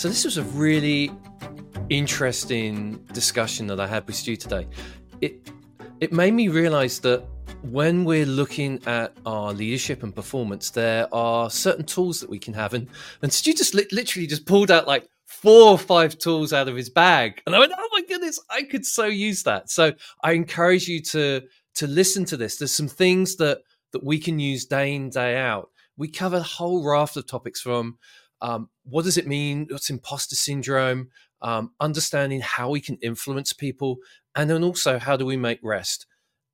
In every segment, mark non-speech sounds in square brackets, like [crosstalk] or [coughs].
So, this was a really interesting discussion that I had with Stu today. It, it made me realize that when we're looking at our leadership and performance, there are certain tools that we can have. And, and Stu just li- literally just pulled out like four or five tools out of his bag. And I went, oh my goodness, I could so use that. So I encourage you to to listen to this. There's some things that that we can use day in, day out. We cover a whole raft of topics from um, what does it mean? What's imposter syndrome? Um, understanding how we can influence people, and then also how do we make rest,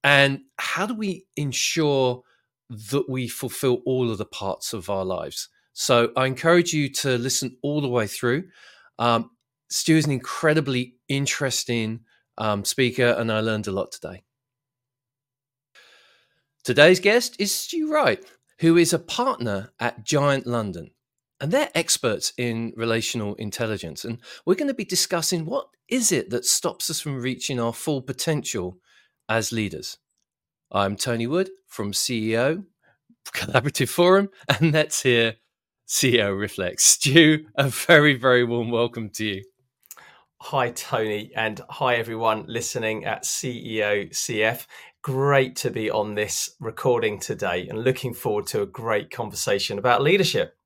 and how do we ensure that we fulfill all of the parts of our lives. So I encourage you to listen all the way through. Um, Stu is an incredibly interesting um, speaker, and I learned a lot today. Today's guest is Stu Wright, who is a partner at Giant London and they're experts in relational intelligence and we're going to be discussing what is it that stops us from reaching our full potential as leaders. I'm tony wood from ceo collaborative forum and let's hear ceo Reflects. stu a very very warm welcome to you. Hi tony and hi everyone listening at ceo cf great to be on this recording today and looking forward to a great conversation about leadership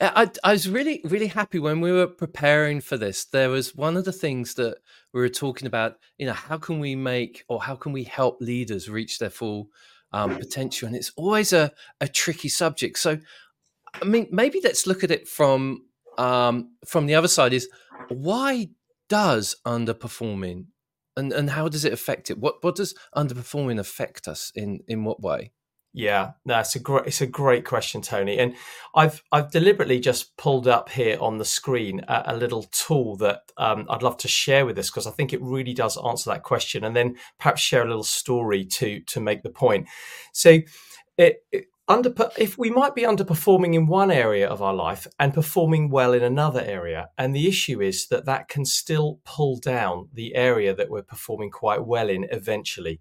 I, I was really, really happy when we were preparing for this. There was one of the things that we were talking about, you know, how can we make or how can we help leaders reach their full um, potential? And it's always a, a tricky subject. So, I mean, maybe let's look at it from um, from the other side is why does underperforming and, and how does it affect it? What what does underperforming affect us in in what way? Yeah, no, it's a great it's a great question, Tony. And I've I've deliberately just pulled up here on the screen a, a little tool that um, I'd love to share with us because I think it really does answer that question, and then perhaps share a little story to to make the point. So, it, it under if we might be underperforming in one area of our life and performing well in another area and the issue is that that can still pull down the area that we're performing quite well in eventually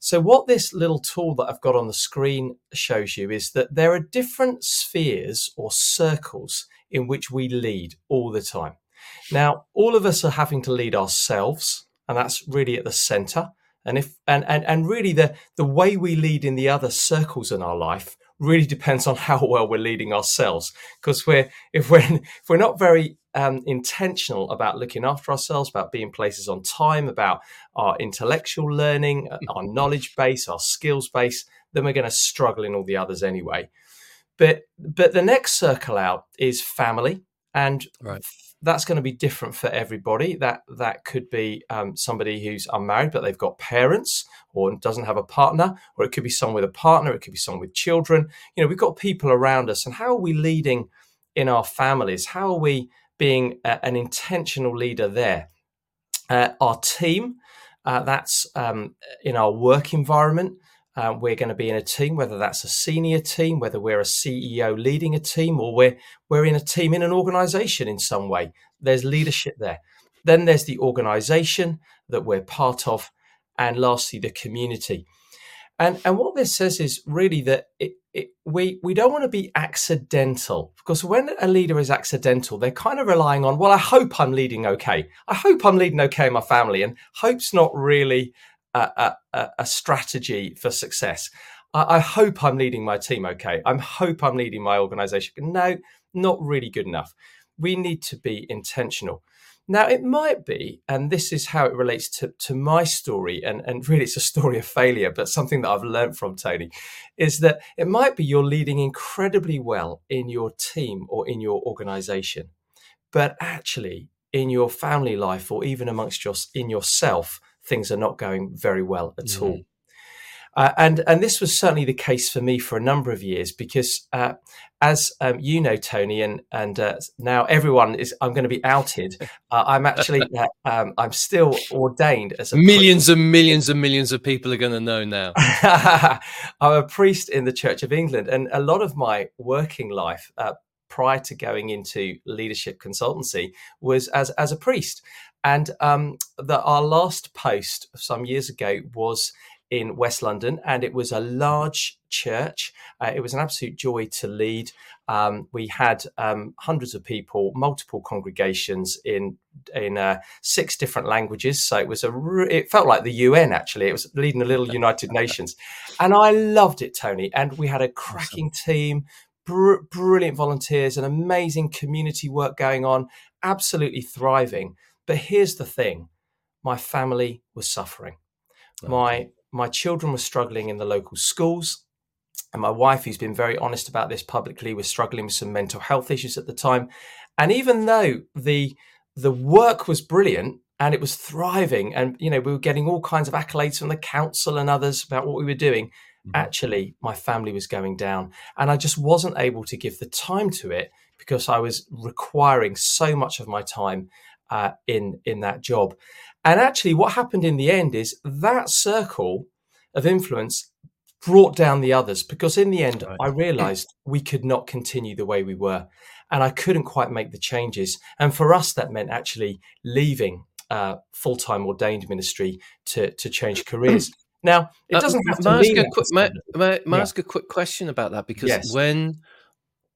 so, what this little tool that I've got on the screen shows you is that there are different spheres or circles in which we lead all the time. Now, all of us are having to lead ourselves, and that's really at the center. And if and and, and really the the way we lead in the other circles in our life really depends on how well we're leading ourselves. Because we're if we're if we're not very um, intentional about looking after ourselves, about being places on time, about our intellectual learning, uh, our knowledge base, our skills base, then we're going to struggle in all the others anyway. But but the next circle out is family, and right. that's going to be different for everybody. That that could be um, somebody who's unmarried but they've got parents, or doesn't have a partner, or it could be someone with a partner. It could be someone with children. You know, we've got people around us, and how are we leading in our families? How are we being a, an intentional leader there. Uh, our team, uh, that's um, in our work environment. Uh, we're going to be in a team, whether that's a senior team, whether we're a CEO leading a team, or we're we're in a team in an organization in some way. There's leadership there. Then there's the organization that we're part of, and lastly, the community. And and what this says is really that it, it, we we don't want to be accidental because when a leader is accidental, they're kind of relying on. Well, I hope I'm leading okay. I hope I'm leading okay in my family, and hope's not really a, a, a strategy for success. I, I, hope I'm leading my team okay. I hope I'm leading my organization. No, not really good enough. We need to be intentional. Now, it might be, and this is how it relates to, to my story, and, and really it's a story of failure, but something that I've learned from Tony, is that it might be you're leading incredibly well in your team or in your organization, but actually in your family life or even amongst your, in yourself, things are not going very well at mm. all. Uh, and and this was certainly the case for me for a number of years because, uh, as um, you know, Tony, and and uh, now everyone is. I'm going to be outed. [laughs] Uh, I'm actually. Uh, um, I'm still ordained as a millions priest. and millions and millions of people are going to know now. [laughs] I'm a priest in the Church of England, and a lot of my working life uh, prior to going into leadership consultancy was as as a priest. And um, the, our last post some years ago was in West London, and it was a large church. Uh, it was an absolute joy to lead. Um, we had um, hundreds of people, multiple congregations in in uh, six different languages. So it was a re- it felt like the UN actually. It was leading the little [laughs] United Nations, and I loved it, Tony. And we had a cracking awesome. team, br- brilliant volunteers, an amazing community work going on, absolutely thriving. But here's the thing: my family was suffering. Okay. My my children were struggling in the local schools. And my wife, who's been very honest about this publicly, was struggling with some mental health issues at the time. And even though the the work was brilliant and it was thriving, and you know we were getting all kinds of accolades from the council and others about what we were doing, mm-hmm. actually my family was going down, and I just wasn't able to give the time to it because I was requiring so much of my time uh, in in that job. And actually, what happened in the end is that circle of influence brought down the others because in the end. I [clears throat] realized we could not continue the way we were. And I couldn't quite make the changes. And for us, that meant actually leaving uh, full time ordained ministry to, to change [clears throat] careers. Now, it uh, doesn't uh, have to may. Ask quick, may, may, may yeah. ask a quick question about that? Because yes. when,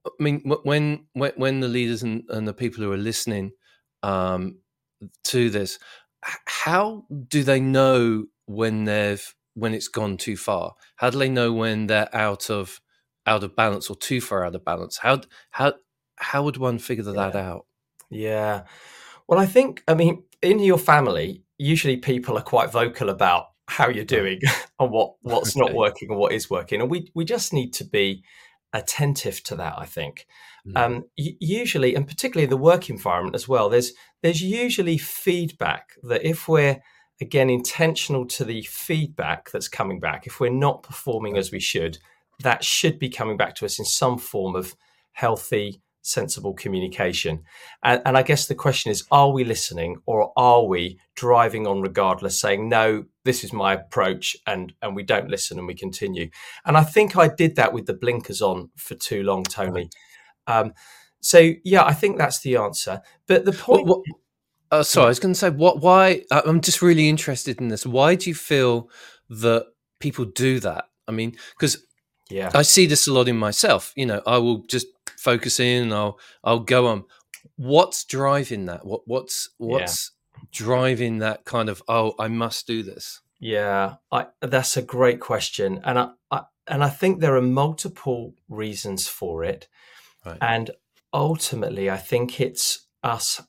I mean, when when when the leaders and, and the people who are listening um, to this, how do they know when they've when it's gone too far? How do they know when they're out of out of balance or too far out of balance? How how how would one figure that yeah. out? Yeah. Well, I think I mean in your family, usually people are quite vocal about how you're doing [laughs] and what what's okay. not working and what is working, and we we just need to be attentive to that. I think mm. um, usually, and particularly the work environment as well. There's there's usually feedback that if we're again intentional to the feedback that's coming back, if we're not performing as we should, that should be coming back to us in some form of healthy, sensible communication. And, and, I guess the question is are we listening or are we driving on regardless, saying, no, this is my approach, and, and we don't listen and we continue? And I think I did that with the blinkers on for too long, Tony. Um, so, yeah, I think that's the answer. But the point. What, what, uh, sorry, I was going to say, what? Why? I'm just really interested in this. Why do you feel that people do that? I mean, because yeah, I see this a lot in myself. You know, I will just focus in, and I'll I'll go on. What's driving that? What what's what's yeah. driving that kind of? Oh, I must do this. Yeah, I, that's a great question, and I, I and I think there are multiple reasons for it. Right. And ultimately, I think it's us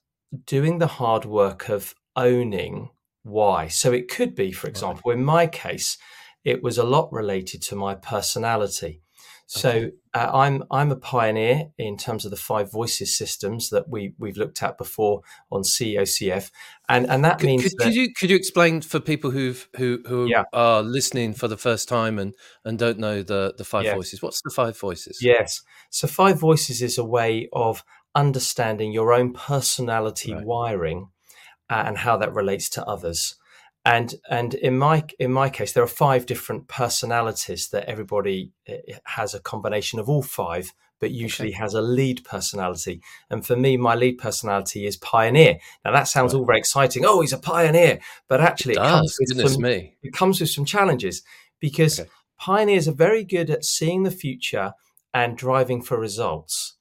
doing the hard work of owning why. So it could be, for example, right. in my case, it was a lot related to my personality. So uh, I'm I'm a pioneer in terms of the five voices systems that we we've looked at before on COCF, and and that could, means could, that, could, you could you explain for people who've who who yeah. are listening for the first time and and don't know the the five voices? What's the five voices? Yes, so five voices is a way of understanding your own personality right. wiring uh, and how that relates to others and and in my in my case there are five different personalities that everybody eh, eh, has a combination of all five but usually okay. has a lead personality and for me my lead personality is pioneer now that sounds right. all very exciting oh he's a pioneer but actually it, it comes with some, me. it comes with some challenges because okay. pioneers are very good at seeing the future and driving for results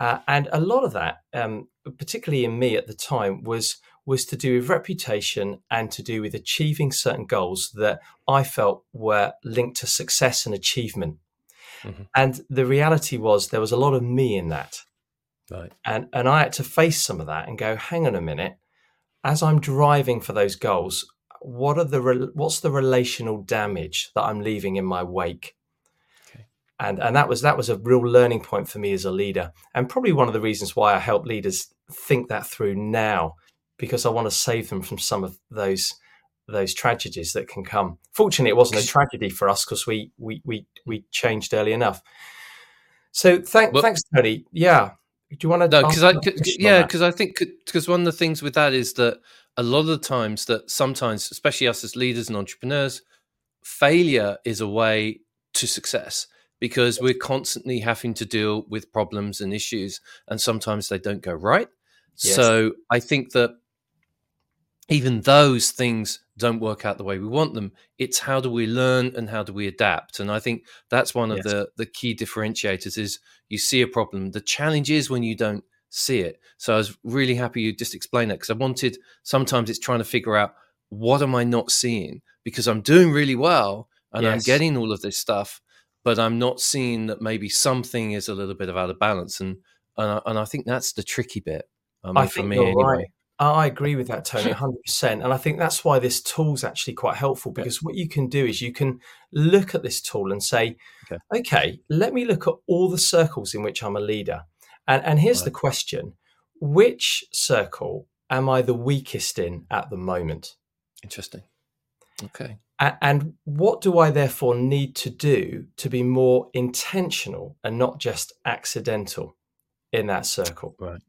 uh, and a lot of that um, particularly in me at the time was was to do with reputation and to do with achieving certain goals that I felt were linked to success and achievement. Mm-hmm. And the reality was there was a lot of me in that. Right. And and I had to face some of that and go, hang on a minute, as I'm driving for those goals, what are the what's the relational damage that I'm leaving in my wake? And and that was that was a real learning point for me as a leader, and probably one of the reasons why I help leaders think that through now because I want to save them from some of those those tragedies that can come. Fortunately, it wasn't a tragedy for us because we we we we changed early enough. So thank, well, thanks, Tony. Yeah, do you want to? No, because I yeah, because I think because one of the things with that is that a lot of the times that sometimes, especially us as leaders and entrepreneurs, failure is a way to success because we're constantly having to deal with problems and issues, and sometimes they don't go right. Yes. So I think that even those things don't work out the way we want them it's how do we learn and how do we adapt and i think that's one of yes. the the key differentiators is you see a problem the challenge is when you don't see it so i was really happy you just explained that because i wanted sometimes it's trying to figure out what am i not seeing because i'm doing really well and yes. i'm getting all of this stuff but i'm not seeing that maybe something is a little bit of out of balance and and I, and I think that's the tricky bit um, I for me anyway. Right. I agree with that, Tony, 100%. [laughs] And I think that's why this tool is actually quite helpful because yeah. what you can do is you can look at this tool and say, okay, okay let me look at all the circles in which I'm a leader. And, and here's right. the question Which circle am I the weakest in at the moment? Interesting. Okay. And, and what do I therefore need to do to be more intentional and not just accidental in that circle? Right.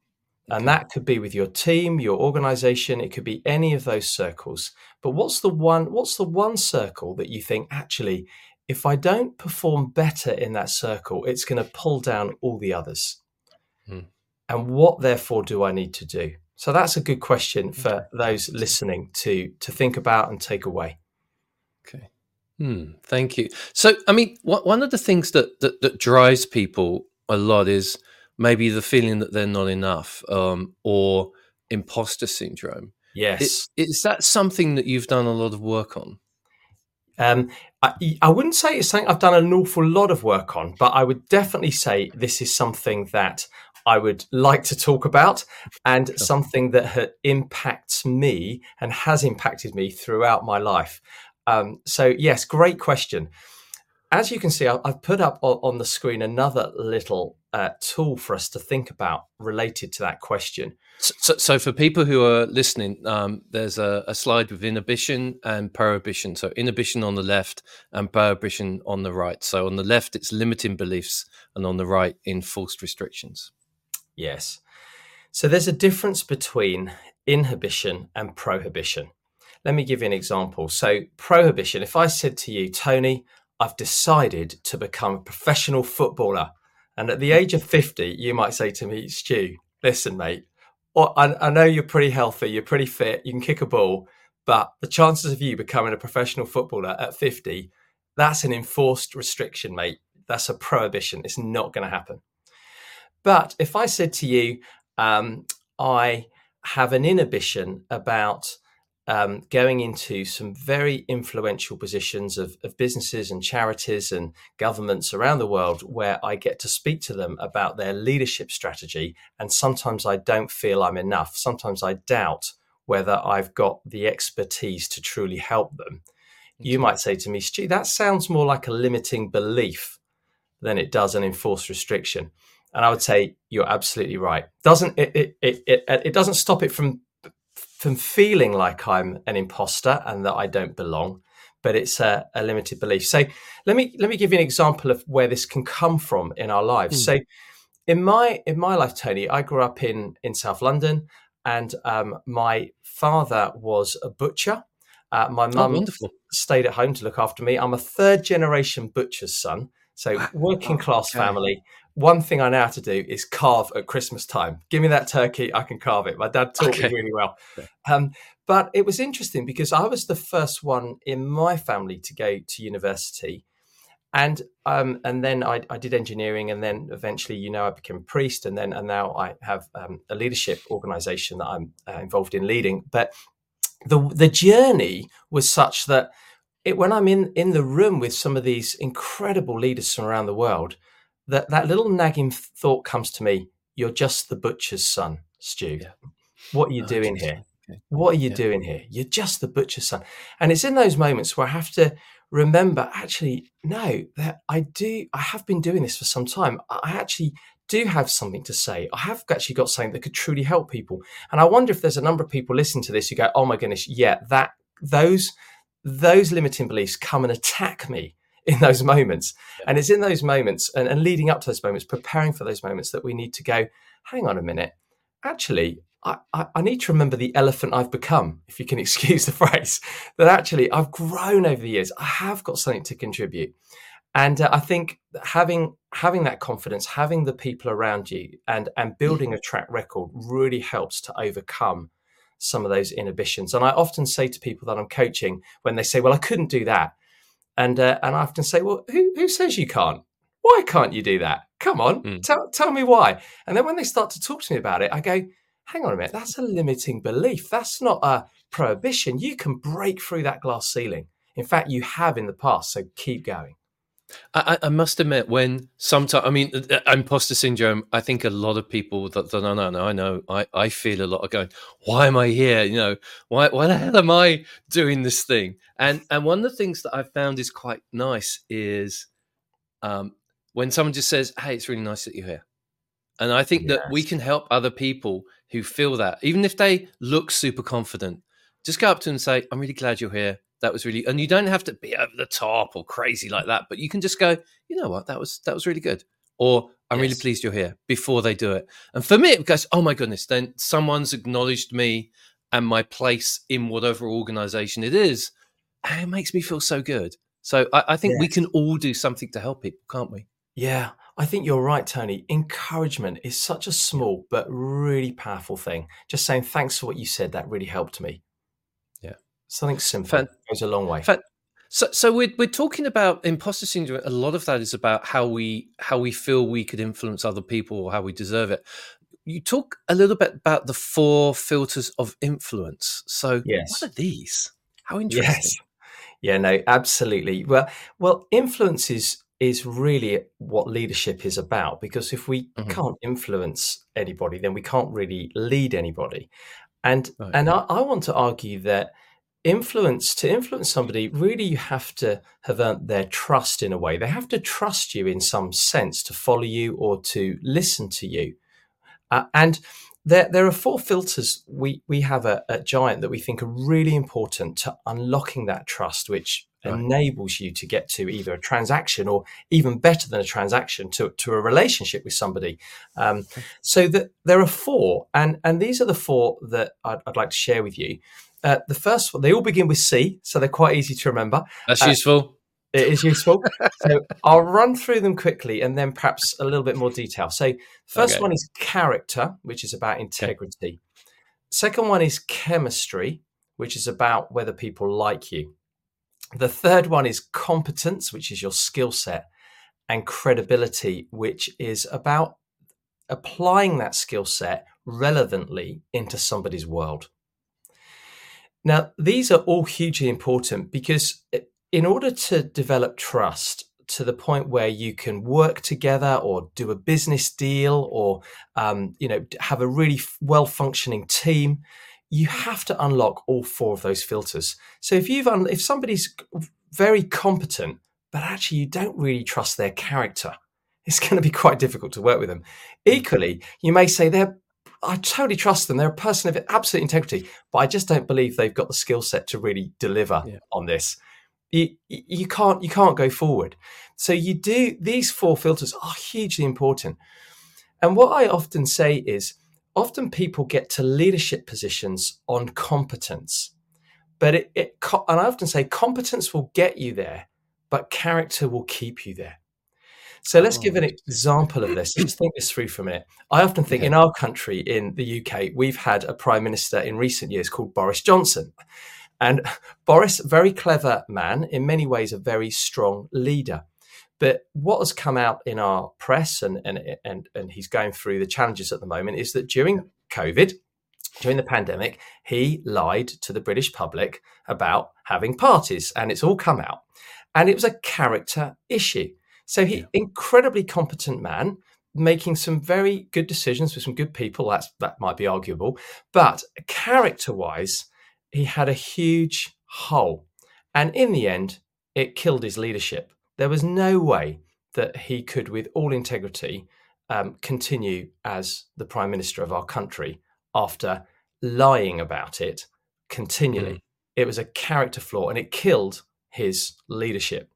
And that could be with your team, your organization, it could be any of those circles. But what's the one what's the one circle that you think actually if I don't perform better in that circle, it's going to pull down all the others? Hmm. And what therefore do I need to do? So that's a good question for those listening to to think about and take away. Okay. Hmm, thank you. So, I mean, one of the things that, that, that drives people a lot is maybe the feeling that they're not enough um, or imposter syndrome. Yes. Is, is, that something that you've done a lot of work on? Um, I, I, wouldn't say it's something I've done an awful lot of work on, but I would definitely say this is something that I would like to talk about and something that ha- impacts me and has impacted me throughout my life. Um, so, yes, great question. As you can see, I've put up on the screen another little uh, tool for us to think about related to that question. So, so for people who are listening, um, there's a, a, slide with inhibition and prohibition. So inhibition on the left and prohibition on the right. So on the left, it's limiting beliefs, and on the right, enforced restrictions. Yes. So there's a difference between inhibition and prohibition. Let me give you an example. So prohibition. If I said to you, Tony, I've decided to become a professional footballer and at the age of 50, you might say to me, Stu, listen, mate, I, I know you're pretty healthy, you're pretty fit, you can kick a ball, but the chances of you becoming a professional footballer at 50, that's an enforced restriction, mate. That's a prohibition. It's not going to happen. But if I said to you, um, I have an inhibition about um, going into some very influential positions of, of, businesses and charities and governments around the world where I get to speak to them about their leadership strategy. And sometimes I don't feel I'm enough. Sometimes I doubt whether I've got the expertise to truly help them. Okay. You might say to me, Stu, that sounds more like a limiting belief than it does an enforced restriction. And I would say you're absolutely right. Doesn't it? It, it, it, it doesn't stop it from from feeling like I'm an imposter and that I don't belong, but it's a, a, limited belief. So let me let me give you an example of where this can come from in our lives. Mm. So in my in my life, Tony, I grew up in in South London, and um, my father was a butcher. Uh, my oh, mum oh, stayed at home to look after me. I'm a third generation butcher's son, so working class okay. family one thing I know how to do is carve at Christmas time. Give me that turkey, I can carve it. My dad taught okay. me really well. Um, but it was interesting because I was the first one in my family to go to university. And um, and then I, I, did engineering, and then eventually, you know, I became a priest, and then and now I have um, a leadership organization that I'm uh, involved in leading. But the the journey was such that it, when I'm in in the room with some of these incredible leaders from around the world, that that little nagging thought comes to me. You're just the butcher's son, Stu. Yeah. What are you oh, doing here? Okay. What are you yeah. doing here? You're just the butcher's son. And it's in those moments where I have to remember, actually, no, that I do. I have been doing this for some time. I actually do have something to say. I have actually got something that could truly help people. And I wonder if there's a number of people listening to this who go, "Oh my goodness, yeah, that those those limiting beliefs come and attack me in those moments. And it's in those moments and, and leading up to those moments, preparing for those moments that we need to go, hang on a minute, actually, I, I, I, need to remember the elephant I've become, if you can [laughs] excuse the phrase, that actually I've grown over the years. I have got something to contribute. And uh, I think having having that confidence, having the people around you, and and building a track record really helps to overcome some of those inhibitions. And I often say to people that I'm coaching when they say, "Well, I couldn't do that," and uh, and I often say, "Well, who who says you can't? Why can't you do that? Come on, mm. tell tell me why." And then when they start to talk to me about it, I go, "Hang on a minute, that's a limiting belief. That's not a prohibition. You can break through that glass ceiling. In fact, you have in the past. So keep going." I, I, must admit, when sometimes, I mean, uh, uh, imposter syndrome, I think a lot of people that, that no, no, no, I know, I, I feel a lot of going, why am I here? You know, why, why the hell am I doing this thing? And, and one of the things that I've found is quite nice is um, when someone just says, hey, it's really nice that you're here. And I think yes. that we can help other people who feel that, even if they look super confident, just go up to them and say, I'm really glad you're here that was really and you don't have to be over the top or crazy like that but you can just go you know what that was that was really good or i'm yes. really pleased you're here before they do it and for me it goes oh my goodness then someone's acknowledged me and my place in whatever organization it is and it makes me feel so good so i, I think yes. we can all do something to help people can't we yeah I think you're right, Tony. Encouragement is such a small but really powerful thing. Just saying thanks for what you said, that really helped me. Something simple Fan- goes a long way. Fan- so, so we're we're talking about imposter syndrome. A lot of that is about how we how we feel we could influence other people or how we deserve it. You talk a little bit about the four filters of influence. So, yes. what are these? How interesting. Yes. Yeah, no, absolutely. Well, well, influence is is really what leadership is about because if we mm-hmm. can't influence anybody, then we can't really lead anybody. And right. and I, I want to argue that influence to influence somebody really you have to have earned their trust in a way they have to trust you in some sense to follow you or to listen to you uh, and there, there are four filters we, we have at, at giant that we think are really important to unlocking that trust which right. enables you to get to either a transaction or even better than a transaction to, to a relationship with somebody um, okay. so that there are four and and these are the four that I'd, I'd like to share with you uh, the first one, they all begin with C, so they're quite easy to remember. That's uh, useful. It is useful. so I'll run through them quickly and then perhaps a little bit more detail. So, first okay. one is character, which is about integrity. Okay. Second one is chemistry, which is about whether people like you. The third one is competence, which is your skill set, and credibility, which is about applying that skill set relevantly into somebody's world. Now, these are all hugely important because in order to develop trust to the point where you can work together or do a business deal or um, you know have a really well functioning team, you have to unlock all four of those filters. So if you've un- if somebody's very competent but actually you don't really trust their character, it's going to be quite difficult to work with them. Equally, you may say they're I totally trust them. They're a person of absolute integrity, but I just don't believe they've got the skill set to really deliver yeah. on this. You, you can't you can't go forward. So you do these four filters are hugely important. And what I often say is often people get to leadership positions on competence. But it, it and I often say competence will get you there, but character will keep you there. So let's oh, give an oh. example of this. Let's think this through for a minute. I often think in our country, in the UK, we've had a prime minister in recent years called Boris Johnson. And [laughs] Boris, very clever man, in many ways, a very strong leader. But what has come out in our press, and, and, and, and he's going through the challenges at the moment, is that during COVID, during the pandemic, he lied to the British public about having parties, and it's all come out. And it was a character issue. So he yeah. incredibly competent man, making some very good decisions with some good people. That's that might be arguable, but character-wise, he had a huge hole, and in the end, it killed his leadership. There was no way that he could, with all integrity, um, continue as the prime minister of our country after lying about it continually. Mm. It was a character flaw, and it killed his leadership.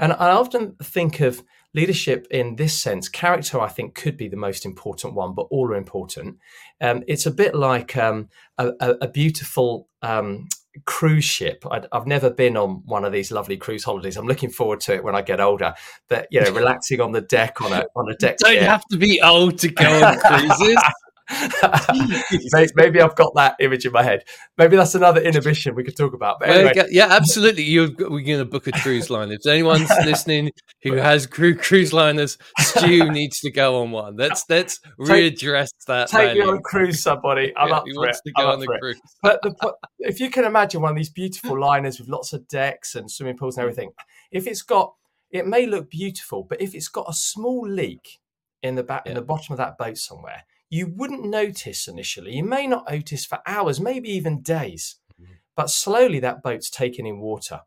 And I often think of leadership in this sense. Character, I think, could be the most important one, but all are important. Um, it's a bit like um, a, a, beautiful um, cruise ship. i have never been on one of these lovely cruise holidays. I'm looking forward to it when I get older. But you know, [laughs] relaxing on the deck on a on a deck. Don't have to be old to go on cruises. [laughs] [laughs] maybe I've got that image in my head. Maybe that's another inhibition we could talk about. But anyway. yeah, absolutely. You're, we're going to book a cruise line. If anyone's [laughs] listening who has cru- cruise liners, Stu [laughs] needs to go on one. Let's let's readdress that. Take me on a cruise, somebody. I'm yeah, up for it. To go I'm on the cruise. But the, if you can imagine one of these beautiful liners with lots of decks and swimming pools and everything, if it's got, it may look beautiful, but if it's got a small leak in the back yeah. in the bottom of that boat somewhere you wouldn't notice initially. You may not notice for hours, maybe even days, mm-hmm. but slowly that boat's taken in water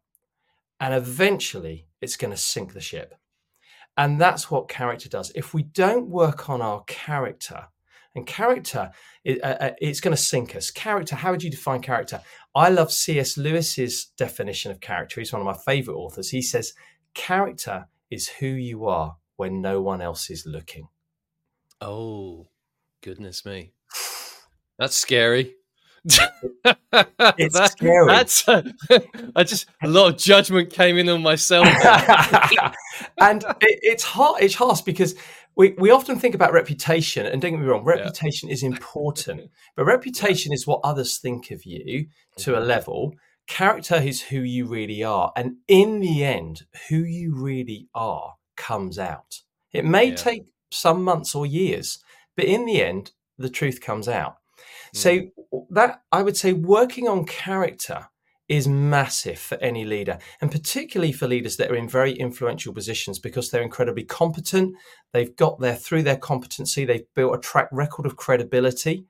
and eventually it's going to sink the ship. And that's what character does. If we don't work on our character, and character, it, uh, uh it's going to sink us. Character, how would you define character? I love C.S. Lewis's definition of character. He's one of my favorite authors. He says, character is who you are when no one else is looking. Oh, Goodness me. That's scary. it's [laughs] that, scary. That's uh, [laughs] I just a lot of judgment came in on myself, [laughs] and it, it's hard. It's harsh because we, we often think about reputation, and don't get me wrong, reputation yeah. is important, but reputation is what others think of you to a mm-hmm. level. Character is who you really are, and in the end, who you really are comes out. It may yeah. take some months or years, but in the end, the truth comes out. Mm. So that I would say working on character is massive for any leader, and particularly for leaders that are in very influential positions because they're incredibly competent. They've got there through their competency, they've built a track record of credibility.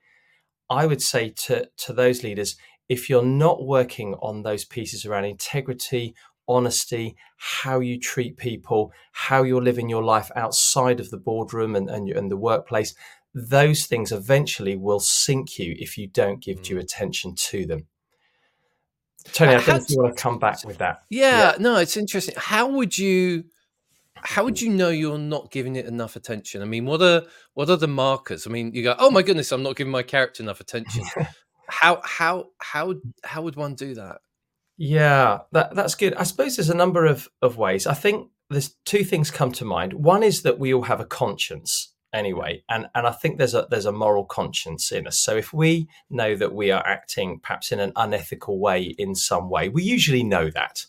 I would say to, to those leaders, if you're not working on those pieces around integrity, honesty, how you treat people, how you're living your life outside of the boardroom and, and, and the workplace, those things eventually will sink you if you don't give due mm. attention to them. Tony, I think you want to come back with that. Yeah, yeah, no, it's interesting. How would you how would you know you're not giving it enough attention? I mean, what are what are the markers? I mean, you go, "Oh my goodness, I'm not giving my character enough attention." [laughs] how how how how would one do that? Yeah, that, that's good. I suppose there's a number of, of ways. I think there's two things come to mind. One is that we all have a conscience anyway, and, and I think there's a there's a moral conscience in us. So if we know that we are acting perhaps in an unethical way in some way, we usually know that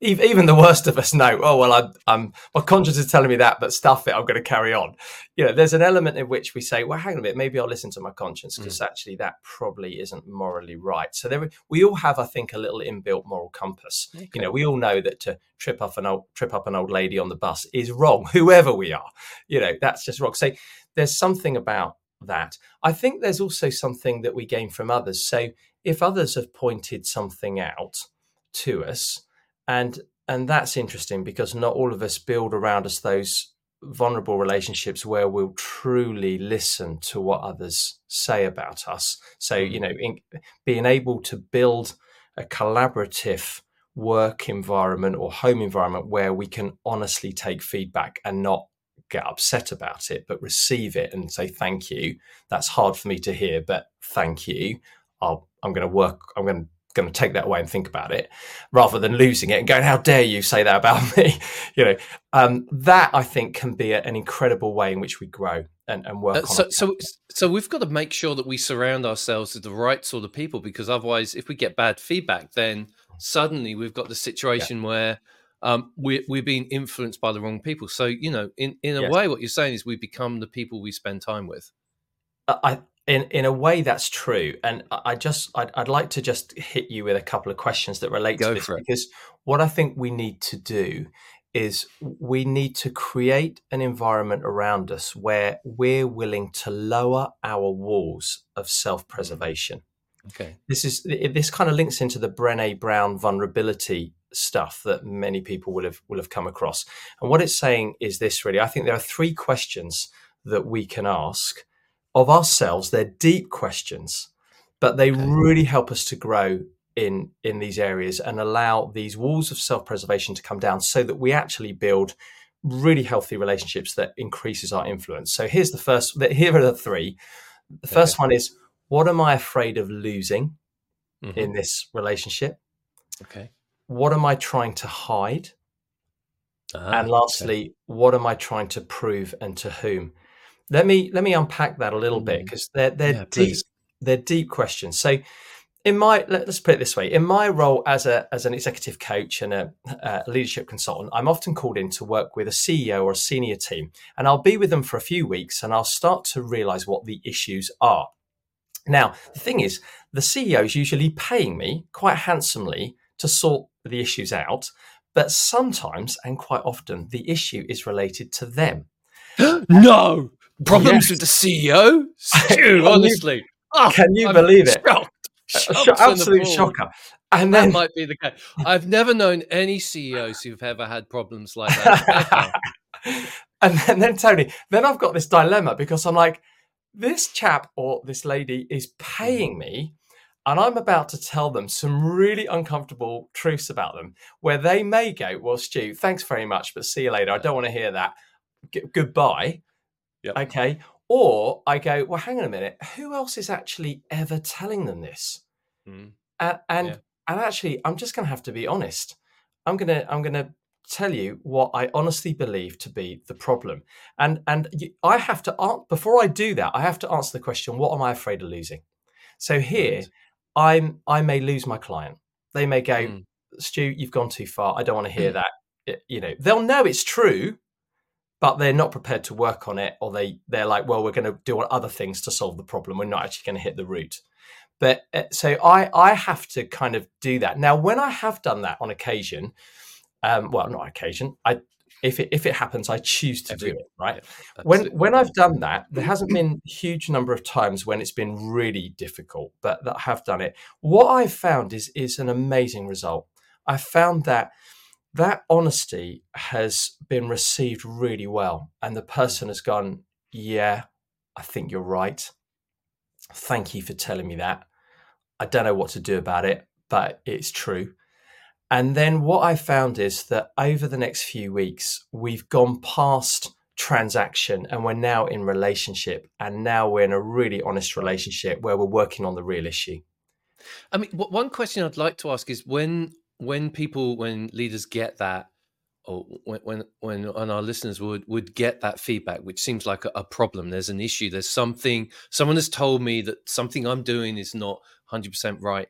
even the worst of us know, oh well, I'm, I'm my conscience is telling me that, but stuff it, I'm going to carry on. You know, there's an element in which we say, well, hang on a minute, maybe I'll listen to my conscience because mm. actually that probably isn't morally right. So there, we all have, I think, a little inbuilt moral compass. Okay. You know, we all know that to trip up an old trip up an old lady on the bus is wrong, [laughs] whoever we are. You know, that's just wrong. So there's something about that. I think there's also something that we gain from others. So if others have pointed something out to us and and that's interesting because not all of us build around us those vulnerable relationships where we'll truly listen to what others say about us. So hmm. you know in, being able to build a collaborative work environment or home environment where we can honestly take feedback and not get upset about it but receive it and say thank you. That's hard for me to hear but thank you. I'll, i'm going to work i'm going to going to take that away and think about it rather than losing it and going, how dare you say that about [laughs] me? you know, um, that I think can be a, an incredible way in which we grow and, and work uh, so, so, so we've got to make sure that we surround ourselves with the right sort of people because otherwise, if we get bad feedback, then suddenly we've got the situation yeah. where um, we're, we're being influenced by the wrong people. So, you know, in, in a yes. way, what you're saying is we become the people we spend time with. I, in in a way that's true. And i just I'd, I'd, like to just hit you with a couple of questions that relate Go to this because what i think we need to do is we need to create an environment around us where we're willing to lower our walls of self-preservation. Okay. This is this kind of links into the brene brown vulnerability stuff that many people will have will have come across. And what it's saying is this really. I think there are three questions that we can ask of ourselves. They're deep questions, but they okay. really help us to grow in in these areas and allow these walls of self-preservation to come down so that we actually build really healthy relationships that increases our influence. So here's the first here are the three. The first okay. one is what am I afraid of losing mm-hmm. in this relationship? Okay. What am I trying to hide? Ah, and lastly, okay. what am I trying to prove and to whom? Let me let me unpack that a little bit Mm. because they're they're Yeah, deep please. they're deep questions. So, in my let, us put it this way: in my role as a as an executive coach and a, a leadership consultant, I'm often called in to work with a CEO or a senior team, and I'll be with them for a few weeks, and I'll start to realize what the issues are. Now, the thing is, the CEO is usually paying me quite handsomely to sort the issues out, but sometimes and quite often the issue is related to them. [gasps] no problems Yes. with the CEO. You- [laughs] honestly, Oh, Can you I'm believe it? shocked. Absolute shocker. And That then might be the case. I've never known any CEOs who've ever had problems like that. [laughs] and then, then Tony, then I've got this dilemma because I'm like, this chap or this lady is paying mm. me, and I'm about to tell them some really uncomfortable truths about them, where they may go, "Well, Stu, thanks very much, but see you later. I don't want to hear that. G- goodbye." Yep. Okay. Or I go, "Well, hang on a minute. Who else is actually ever telling them this?" Mm. and and, Yeah. and actually i'm just going to have to be honest i'm going to i'm going to tell you what i honestly believe to be the problem and and you, i have to before i do that i have to answer the question what am i afraid of losing so here Right. i'm i may lose my client they may go Mm. stu you've gone too far i don't want to hear that It- you know they'll know it's true but they're not prepared to work on it or they they're like well we're going to do other things to solve the problem. We're not actually going to hit the root. But uh, so i i have to kind of do that. Now when i have done that on occasion um well not occasion i if it if it happens i choose to do it right? Yeah, when when i've done that there hasn't been a huge number of times when it's been really difficult but that i have done it. What i've found is is an amazing result. I found that that honesty has been received really well and the person has gone yeah i think you're right. Thank you for telling me that. I don't know what to do about it but it's true. And then what i found is that over the next few weeks we've gone past transaction and we're now in relationship and now we're in a really honest relationship where we're working on the real issue. I mean, one question I'd like to ask is when when people when leaders get that, or when when when and our listeners would would get that feedback, which seems like a, a problem. There's an issue. There's something. Someone has told me that something I'm doing is not 100 percent right.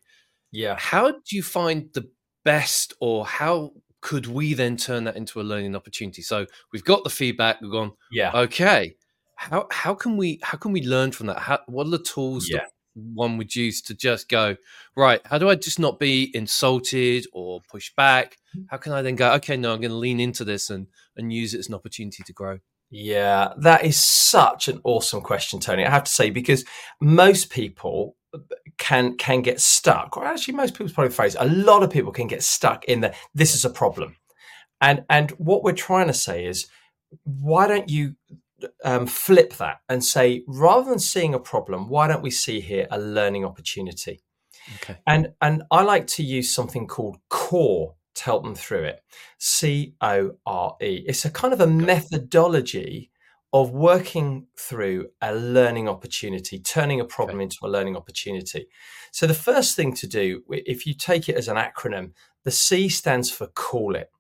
yeah How do you find the best, or how could we then turn that into a learning opportunity? So we've got the feedback. We've gone yeah okay. How how can we how can we learn from that? How, what are the tools Yeah. that one would use to just go right? How do I just not be insulted or push back? Mm-hmm. How can I then go? Okay, no, I'm going to lean into this and and use it as an opportunity to grow. Yeah, that is such an awesome question, Tony. I have to say because most people uh, can can get stuck, or actually, most people's probably phrase. A lot of people can get stuck in the this is a problem, and and what we're trying to say is, why don't you um, flip that and say rather than seeing a problem, why don't we see here a learning opportunity? Okay. And and I like to use something called core to help them through it. C O R E. It's a kind of a methodology of working through a learning opportunity, turning a problem into a learning opportunity. So the first thing to do, if you take it as an acronym, the C stands for call it.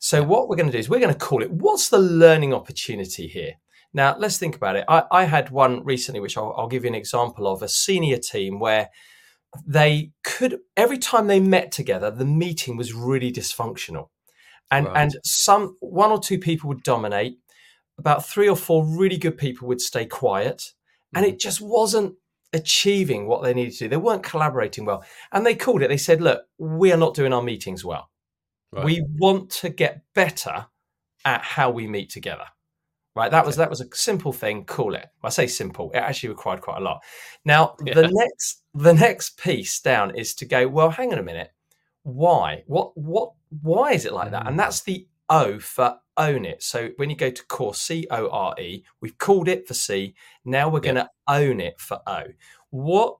So what we're going to do is we're going to call it what's the learning opportunity here? Now let's think about it. I, I had one recently, which I'll, I'll give you an example of a senior team where they could every time they met together the meeting was really dysfunctional and Right. and some one or two people would dominate about three or four really good people would stay quiet and Mm-hmm. it just wasn't achieving what they needed to do they weren't collaborating well and they called it they said look we are not doing our meetings well Right. we want to get better at how we meet together right that was that was a simple thing call it. I say simple it actually required quite a lot. Now Yeah. the next the next piece down is to go well hang on a minute. Why? What what why is it like that? And Mm. that's the o for own it. So when you go to core c-o-r-e we've called it for c now we're Yeah. going to own it for o. What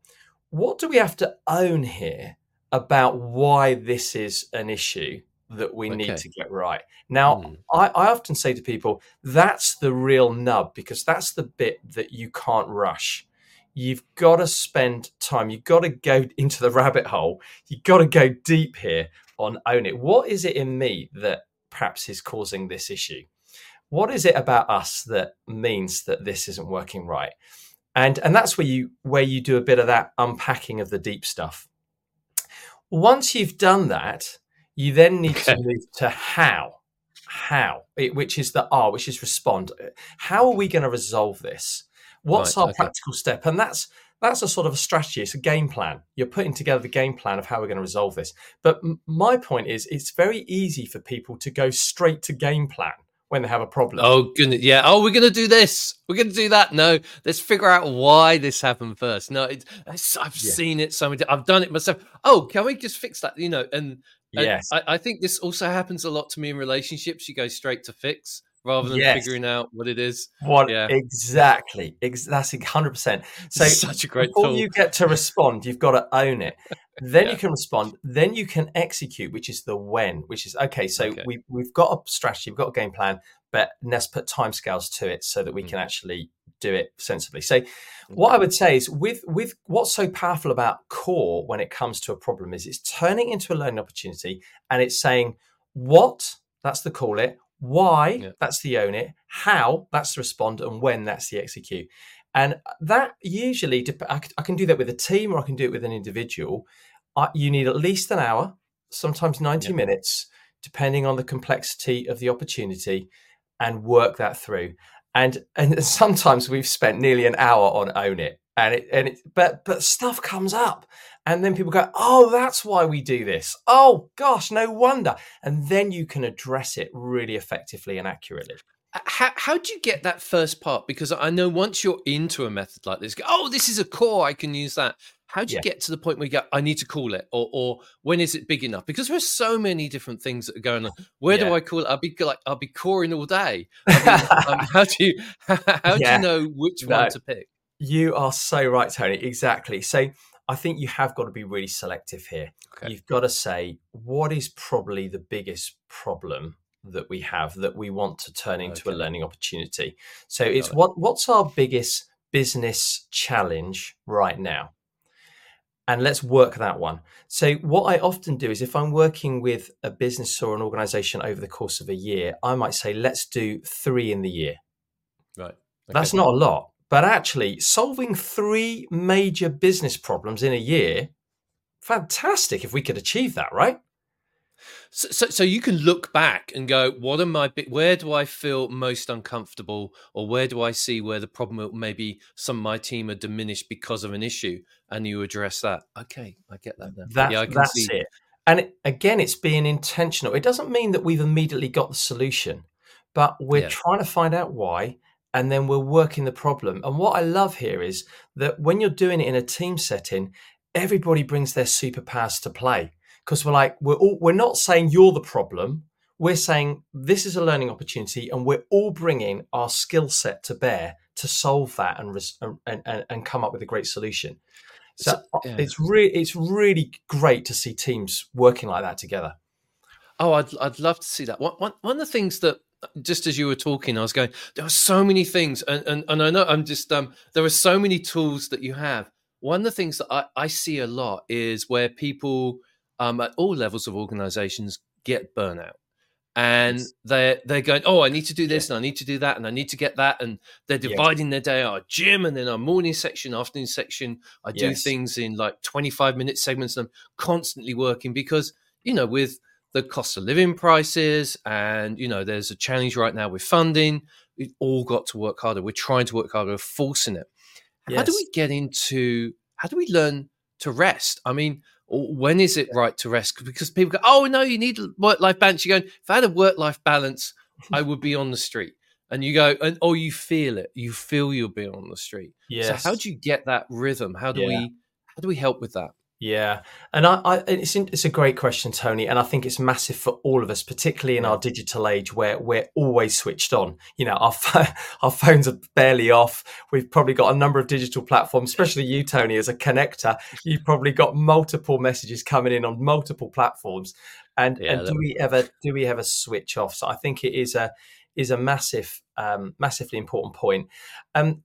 what do we have to own here about why this is an issue that we need to get right now Mm. I, I often say to people, that's the real nub because that's the bit that you can't rush. You've got to spend time. You've got to go into the rabbit hole. You've got to go deep here on own it. What is it in me that perhaps is causing this issue? what is it about us that means that this isn't working right? And and that's where you where you do a bit of that unpacking of the deep stuff. Once you've done that, you then need okay. to move to how. How, it, which is the R, which is respond. How are we going to resolve this? What's right, our okay. practical step? And that's that's a sort of a strategy. It's a game plan. You're putting together the game plan of how we're going to resolve this. But m- my point is, it's very easy for people to go straight to game plan when they have a problem. Oh goodness, yeah. Oh, we're to do this. We're to do that. No, let's figure out why this happened first. No, it, I've yeah. seen it so many. I've done it myself. Oh, can we just fix that? You know, and, and yes, I, I, think this also happens a lot to me in relationships. You go straight to fix rather than yes. figuring out what it is. What yeah. exactly? Ex- that's hundred percent. So such a great before tool. you get to respond, you've got to own it. Then yeah. you can respond. Then you can execute, which is the when. Which is okay. So okay. we we've got a strategy, we've got a game plan, but let's put timescales to it so that we mm. can actually do it sensibly. So what I would say is with with what's so powerful about core when it comes to a problem is it's turning into a learning opportunity and it's saying what that's the call it why, yeah. that's the own it. How, that's the respond. And when, that's the execute. And that usually, I can do that with a team or I can do it with an individual. You need at least an hour, sometimes 90 yeah. minutes, depending on the complexity of the opportunity, and work that through. And and [laughs] sometimes we've spent nearly an hour on own it, and it and it, but but stuff comes up, and then people go, oh, that's why we do this. Oh, gosh, no wonder. And then you can address it really effectively and accurately. How, how do you get that first part? Because I know once you're into a method like this, go, oh, this is a core, I can use that. How do you yeah. get to the point where you go, I need to call it, or or when is it big enough? Because there's so many different things that are going on. Where yeah. do I call it? I'll be like, I'll be coring all day. [laughs] I mean, um, how do you [laughs] how, yeah. do you know which no, one to pick? You are so right, Tony. Exactly. So I think you have got to be really selective here. Okay. You've got to say what is probably the biggest problem that we have that we want to turn into okay. a learning opportunity. So it's it. what what's our biggest business challenge right now? And let's work that one. So what I often do is if I'm working with a business or an organization over the course of a year, I might say let's do 3 in the year. Right. Okay. That's not a lot but actually, solving three major business problems in a year, fantastic if we could achieve that, right? So, so, so, you can look back and go, what am I? Where do I feel most uncomfortable, or where do I see where the problem maybe some of my team are diminished because of an issue, and you address that. Okay, I get that now. That, yeah, that's see. it. And it, again, it's being intentional. It doesn't mean that we've immediately got the solution, but we're yeah. trying to find out why and then we're working the problem. And what I love here is that when you're doing it in a team setting, everybody brings their superpowers to play because we're like we're all we're not saying you're the problem. We're saying this is a learning opportunity, and we're all bringing our skill set to bear to solve that and, and, and and come up with a great solution. So, uh, yeah. it's really it's really great to see teams working like that together. Oh, I'd I'd love to see that. One one, one of the things that just as you were talking, I was going, there are so many things. And, and, and I know I'm just, um, there are so many tools that you have. One of the things that I, I see a lot is where people um, at all levels of organizations get burnout. And yes. they're they're going, oh, I need to do this yeah. and I need to do that and I need to get that, and they're dividing yes. their day. Our gym and then our morning section, afternoon section. I do things in like twenty five minute segments. And I'm constantly working because you know with the cost of living prices, and you know, there's a challenge right now with funding. We've all got to work harder. We're trying to work harder, we're forcing it. Yes. How do we get into? How do we learn to rest? I mean, when is it right to rest? Because people go, "Oh no, you need work life balance." You go, "If I had a work life balance, I would be on the street." And you go, and oh, you feel it. You feel you'll be on the street. Yes. So how do you get that rhythm? How do yeah. we? How do we help with that? Yeah, and I, I, it's it's a great question, Tony, and I think it's massive for all of us, particularly in our digital age where we're always switched on. You know, our [laughs] our phones are barely off. We've probably got a number of digital platforms, especially you, Tony, as a connector. You've probably got multiple messages coming in on multiple platforms, and yeah, and do we ever do we ever switch off? So I think it is a is a massive, um, massively important point. Um,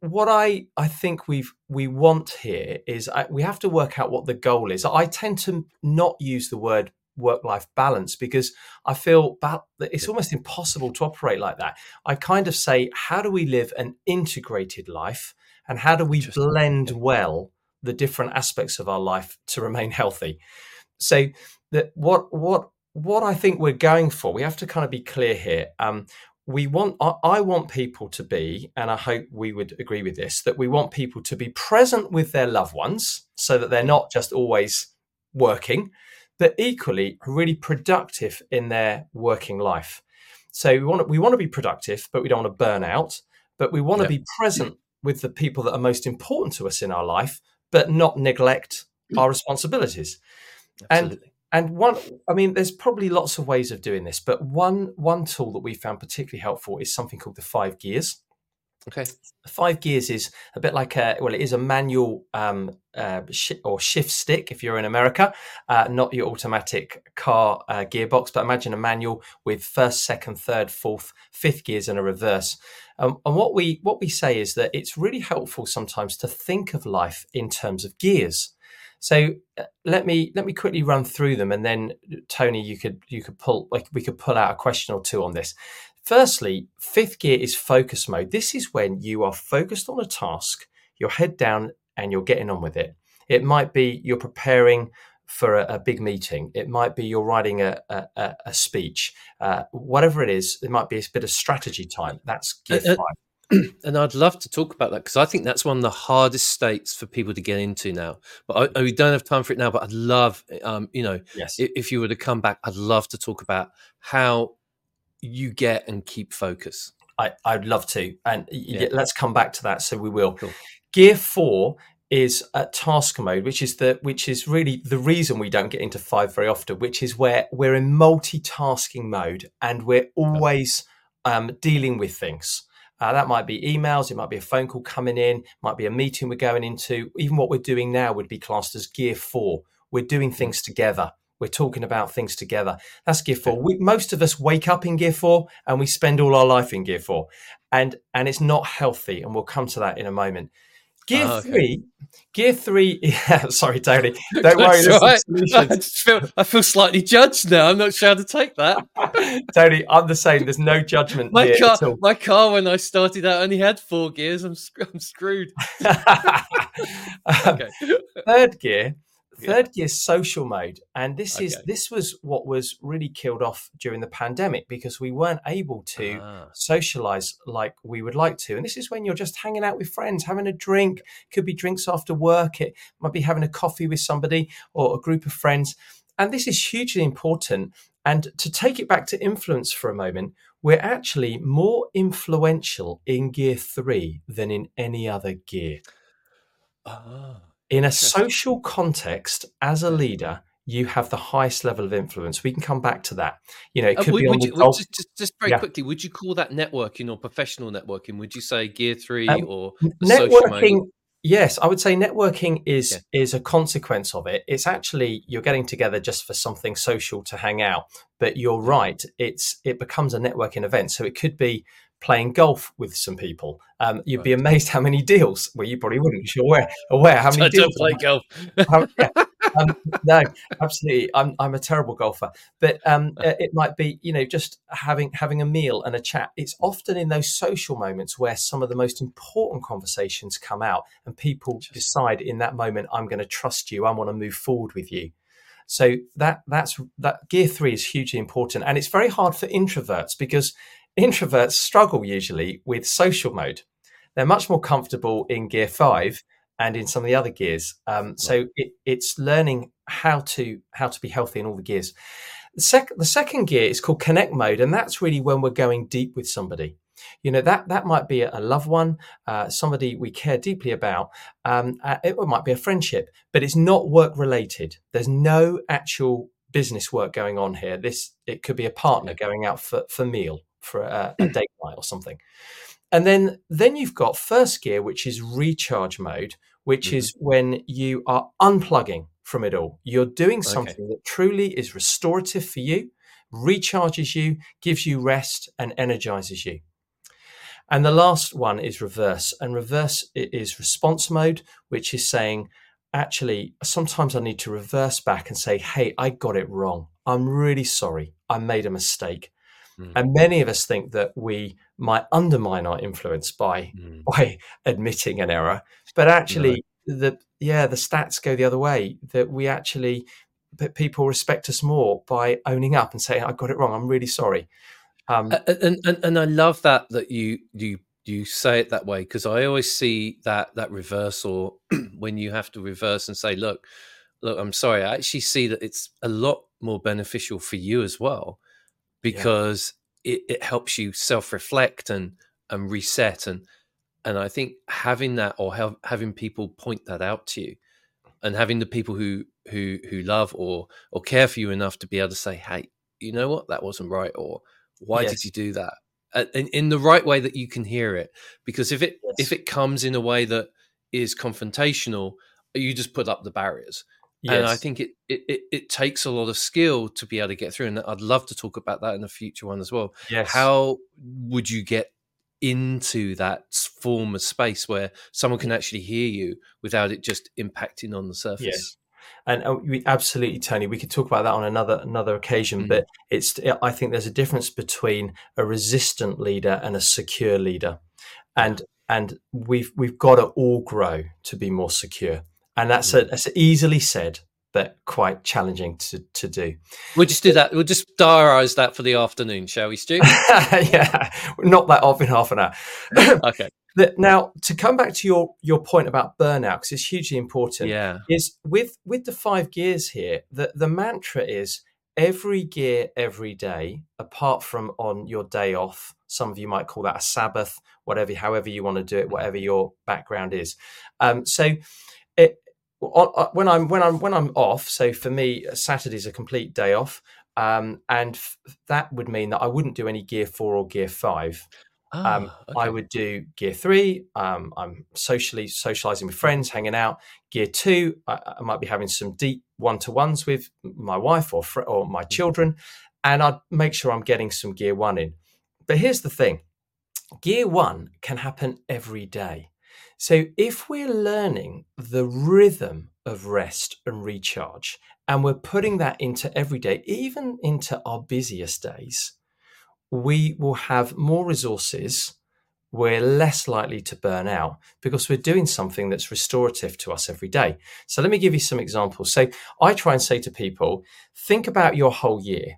what I I think we've we want here is I, we have to work out what the goal is. I tend to not use the word work life balance because I feel that it's almost impossible to operate like that. I kind of say, how do we live an integrated life and how do we blend well the different aspects of our life to remain [laughs] healthy? So that what what what I think we're going for, we have to kind of be clear here. Um, we want I want people to be and i hope we would agree with this that we want people to be present with their loved ones so that they're not just always working but equally really productive in their working life. So we want to, we want to be productive but we don't want to burn out but we want to be present with the people that are most important to us in our life but not neglect mm. our responsibilities. Absolutely. and and one i mean there's probably lots of ways of doing this but one one tool that we found particularly helpful is something called the five gears. Okay. Five gears is a bit like a well it is a manual um, uh, sh- or shift stick if you're in america. Uh, not your automatic car uh, gearbox but imagine a manual with first second third fourth fifth gears and a reverse. Um, and what we what we say is that it's really helpful sometimes to think of life in terms of gears so uh, let me let me quickly run through them, and then Tony, you could you could pull like we could pull out a question or two on this. Firstly, fifth gear is focus mode. This is when you are focused on a task, your head down, and you're getting on with it. It might be you're preparing for a, a big meeting. It might be you're writing a, a, a speech. Uh, whatever it is, it might be a bit of strategy time. That's gear uh, uh five. [clears throat] and I'd love to talk about that because I think that's one of the hardest states for people to get into now. But I, we don't have time for it now. But I'd love, um, you know, yes. if, if, you were to come back, I'd love to talk about how you get and keep focus. I, I'd love to, and yeah. let's come back to that. So we will. Cool. Gear four is at task mode, which is the which is really the reason we don't get into five very often, which is where we're in multitasking mode and we're always um, dealing with things. Uh, that might be emails, it might be a phone call coming in, might be a meeting we're going into. Even what we're doing now would be classed as gear four. We're doing things together. We're talking about things together. That's gear four. We, most of us wake up in gear four and we spend all our life in gear four, and and it's not healthy. And we'll come to that in a moment. Gear oh, okay. three, gear three. [laughs] Yeah, sorry, Tony. [laughs] Don't worry. Right. [laughs] I, feel, I feel slightly judged now. I'm not sure how to take that. Tony, I'm the same. There's no judgment. My car, my car, when I started out, only had four gears. I'm, I'm screwed. um, third gear Third gear social mode, and this okay. is this was what was really killed off during the pandemic because we weren't able to ah. socialize like we would like to. And this is when you're just hanging out with friends, having a drink. Could be drinks after work. It might be having a coffee with somebody or a group of friends. And this is hugely important. And to take it back to influence for a moment, we're actually more influential in gear three than in any other gear. Ah in a social context as a leader you have the highest level of influence. We can come back to that. You know it uh, could uh, would, be on you, just, just, very yeah. quickly would you call that networking or professional networking? Would you say gear three um, or networking yes i would say networking is yeah. is a consequence of it. It's actually you're getting together just for something social to hang out. But you're right it's it becomes a networking event. So it could be playing golf with some people. Um, you'd right. be amazed how many deals. Well, you probably wouldn't. You're aware, aware how [laughs] many I deals. Don't play golf. yeah. [laughs] um, no, absolutely. I'm I'm a terrible golfer, but um, uh, it might be you know just having having a meal and a chat. It's often in those social moments where some of the most important conversations come out, and people decide in that moment, I'm going to trust you. I want to move forward with you. So that that's that gear three is hugely important, and it's very hard for introverts because Introverts struggle usually with social mode. They're much more comfortable in gear five and in some of the other gears. Um, so it, it's learning how to how to be healthy in all the gears. The, sec- the second gear is called connect mode, and that's really when we're going deep with somebody. You know that that might be a loved one, uh, somebody we care deeply about. Um, uh, it might be a friendship, but it's not work related. There's no actual business work going on here. This it could be a partner going out for for meal for a, a date night or something. And then then you've got first gear, which is recharge mode, which mm-hmm. is when you are unplugging from it all. You're doing something okay. that truly is restorative for you, recharges you, gives you rest, and energizes you. And the last one is reverse. And reverse is response mode, which is saying, actually sometimes I need to reverse back and say, hey, I got it wrong. I'm really sorry. I made a mistake. Mm. And many of us think that we might undermine our influence by mm. by [laughs] admitting an error, but actually, the yeah, the stats go the other way. That we actually that people respect us more by owning up and saying, "I got it wrong. I'm really sorry." Um, and, and and I love that that you you you say it that way because I always see that that reversal [clears throat] when you have to reverse and say, "Look, look, I'm sorry." I actually see that it's a lot more beneficial for you as well because yeah. it, it helps you self reflect and and reset and and I think having that or have, having people point that out to you and having the people who who who love or or care for you enough to be able to say, "Hey, you know what? That wasn't right," or "Why yes. did you do that?" in, in, the right way that you can hear it. Because if it yes. if it comes in a way that is confrontational, you just put up the barriers. Yes. And I think it, it, it takes a lot of skill to be able to get through. And I'd love to talk about that in a future one as well. Yes. How would you get into that form of space where someone can actually hear you without it just impacting on the surface? Yes and we absolutely tony we could talk about that on another another occasion mm-hmm. but it's i think there's a difference between a resistant leader and a secure leader and and we've we've got to all grow to be more secure and that's a that's easily said but quite challenging to, to do. We'll just do that. We'll just diarise that for the afternoon, shall we, Stu? [laughs] yeah, not that off in half an hour. [coughs] okay. Now, to come back to your your point about burnout, because it's hugely important. Yeah. Is with with the five gears here, the the mantra is every gear every day, apart from on your day off. Some of you might call that a Sabbath, whatever, however you want to do it, whatever your background is. Um, so, when I'm when I'm when I'm off, so for me, Saturday's a complete day off, um, and f- that would mean that I wouldn't do any gear four or gear five. Oh, um, okay. I would do gear three. Um, I'm socially socializing with friends, hanging out. Gear two, I, I might be having some deep one to ones with my wife or fr- or my mm. children, and I'd make sure I'm getting some gear one in. But here's the thing: gear one can happen every day. So if we're learning the rhythm of rest and recharge, and we're putting that into every day, even into our busiest days, we will have more resources. We're less likely to burn out because we're doing something that's restorative to us every day. So let me give you some examples. So I try and say to people, think about your whole year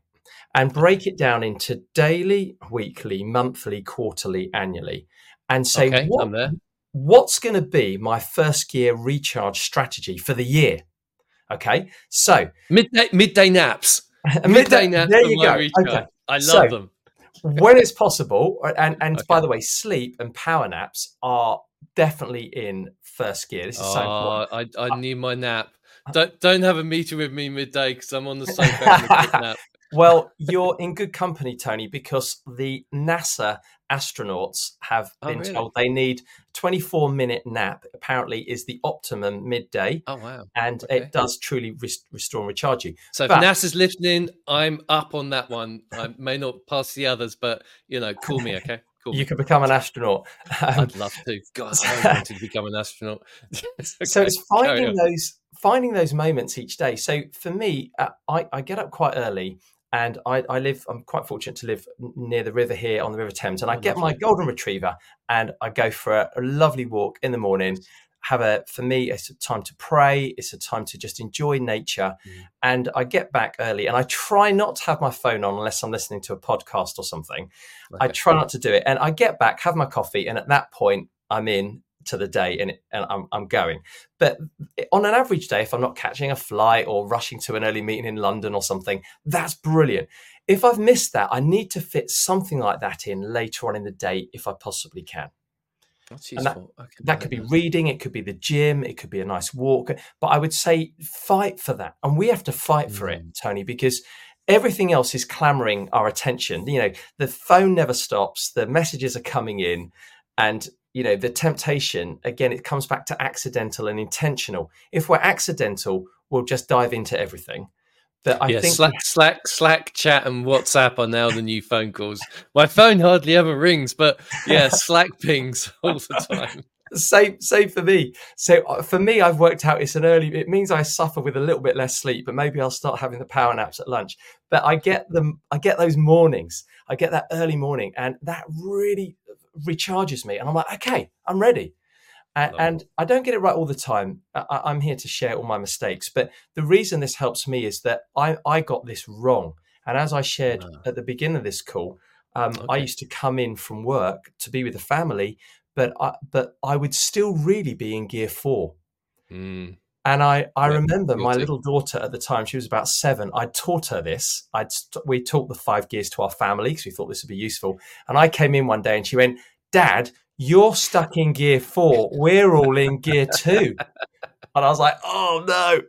and break it down into daily, weekly, monthly, quarterly, annually, and say okay, what, what's going to be my first gear recharge strategy for the year? Okay, so midday midday naps. [laughs] midday, midday naps. There you go. Okay. I love so, them. [laughs] when it's possible, and and okay. by the way, sleep and power naps are definitely in first gear. This is oh, so important. Oh, I, I uh, need my nap. Uh, don't don't have a meeting with me midday because I'm on the sofa. [laughs] nap. Well, you're in good company, Tony, because the NASA astronauts have oh, been really? told they need 24 minute nap apparently is the optimum midday oh wow and okay. it does truly rest- restore and recharge you so but, if nasa's listening i'm up on that one i may not pass the others but you know call me okay Cool. You could become an astronaut. Um, I'd love to. God, I want to become an astronaut. [laughs] [laughs] okay. So it's finding those finding those moments each day. So for me, uh, I, I get up quite early and I, I, live. I'm quite fortunate to live near the river here on the River Thames, and I oh, get my golden retriever and I go for a, a, lovely walk in the morning. Have a for me, it's a time to pray. It's a time to just enjoy nature, mm. and I get back early. And I try not to have my phone on unless I'm listening to a podcast or something. Okay. I try not to do it, and I get back, have my coffee, and at that point, I'm in to the day and, and I'm, I'm going. But on an average day, if I'm not catching a flight or rushing to an early meeting in London or something, that's brilliant. If I've missed that, I need to fit something like that in later on in the day if I possibly can. That's useful. that, that could be reading, it could be the gym, it could be a nice walk. But I would say fight for that. And we have to fight mm. for it, mm. Tony, because everything else is clamoring our attention. You know, the phone never stops, the messages are coming in, and you know the temptation again it comes back to accidental and intentional if we're accidental we'll just dive into everything but I yeah, think Slack, Slack, Slack, chat, and WhatsApp are now the new phone calls. My phone hardly ever rings, but yeah, [laughs] Slack pings all the time. same, same for me. So uh, for me, I've worked out it's an early. It means I suffer with a little bit less sleep, but maybe I'll start having the power naps at lunch. But I get them. I get those mornings. I get that early morning, and that really recharges me. And I'm like, okay, I'm ready. And, and I don't get it right all the time. I, I'm here to share all my mistakes. But the reason this helps me is that I, I got this wrong. And as I shared ah. at the beginning of this call, um, okay. I used to come in from work to be with the family, but I, but I would still really be in gear four. Mm. And I, I yeah, remember my little daughter at the time, she was about seven. I taught her this. I'd we taught the five gears to our family because we thought this would be useful. And I came in one day and she went, Dad, you're stuck in gear four. We're all in gear two. And I was like, oh no.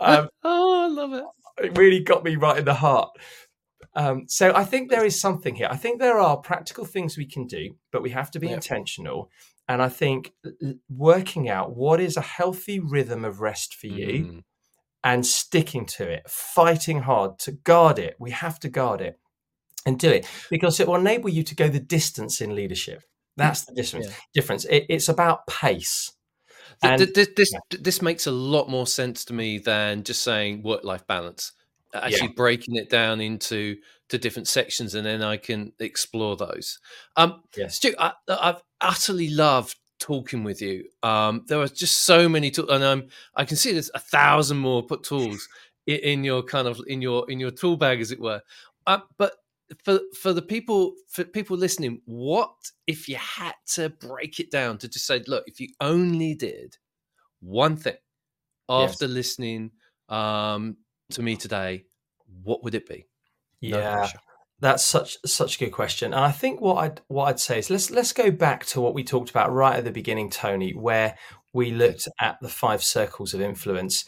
Um, [laughs] oh, I love it. It really got me right in the heart. Um, so I think there is something here. I think there are practical things we can do, but we have to be yep. intentional. And I think working out what is a healthy rhythm of rest for you mm. and sticking to it, fighting hard to guard it. We have to guard it and do it because it will enable you to go the distance in leadership. That's the difference. Yeah. Difference. It, it's about pace. And, this this, yeah. this makes a lot more sense to me than just saying work life balance actually yeah. breaking it down into to different sections and then I can explore those. Um, yes. Stu, I, have utterly loved talking with you. Um, there are just so many tools, and I'm I can see there's a thousand more put tools in, in, your kind of in your in your tool bag, as it were. Uh, but for for the people for people listening, what if you had to break it down to just say, look, if you only did one thing after yes. listening um, to me today, what would it be? Yeah. Pressure. That's such such a good question, and I think what I'd what I'd say is let's let's go back to what we talked about right at the beginning, Tony, where we looked at the five circles of influence,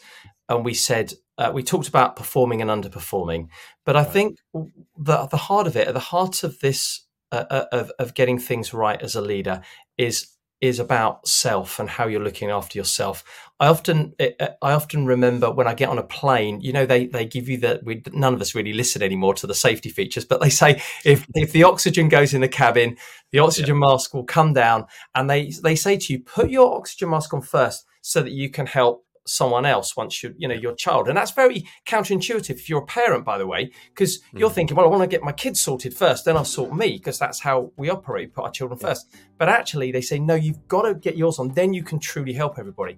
and we said uh, we talked about performing and underperforming, but I think the the heart of it, at the heart of this uh, uh, of of getting things right as a leader, is is about self and how you're looking after yourself. I often eh, eh, I often remember when I get on a plane, you know, they they give you the we, none of us really listen anymore to the safety features, but they say if if the oxygen goes in the cabin, the oxygen yeah. mask will come down, and they they say to you, put your oxygen mask on first so that you can help someone else once you you know your child. And that's very counterintuitive if you're a parent by the way because mm. you're thinking well i want to get my kids sorted first then i'll sort me because that's how we operate put our children yeah. first. But actually they say no you've got to get yours on then you can truly help everybody.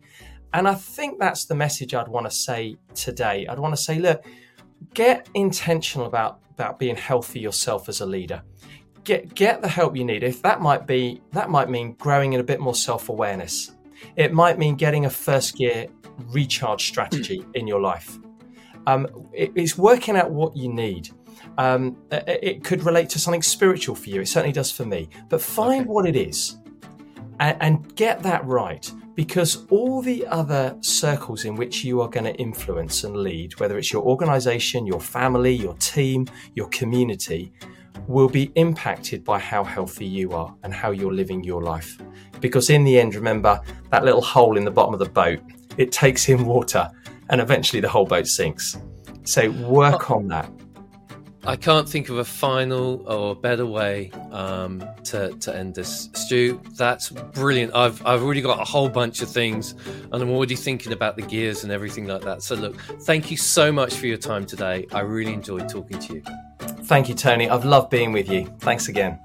And i think that's the message i'd want to say today. I'd want to say look get intentional about about being healthy yourself as a leader. Get get the help you need. If that might be that might mean growing in a bit more self-awareness. It might mean getting a first gear recharge strategy mm. in your life. Um, it, it's working out what you need. Um, it, it, could relate to something spiritual for you. It certainly does for me. But find okay. what it is and, and get that right because all the other circles in which you are going to influence and lead, whether it's your organization, your family, your team, your community, will be impacted by how healthy you are and how you're living your life. Because in the end, remember that little hole in the bottom of the boat it takes in water and eventually the whole boat sinks. So work on that. I can't think of a final or better way um, to, to end this. Stu, that's brilliant. I've, I've already got a whole bunch of things and I'm already thinking about the gears and everything like that. So, look, thank you so much for your time today. I really enjoyed talking to you. Thank you, Tony. I've loved being with you. Thanks again.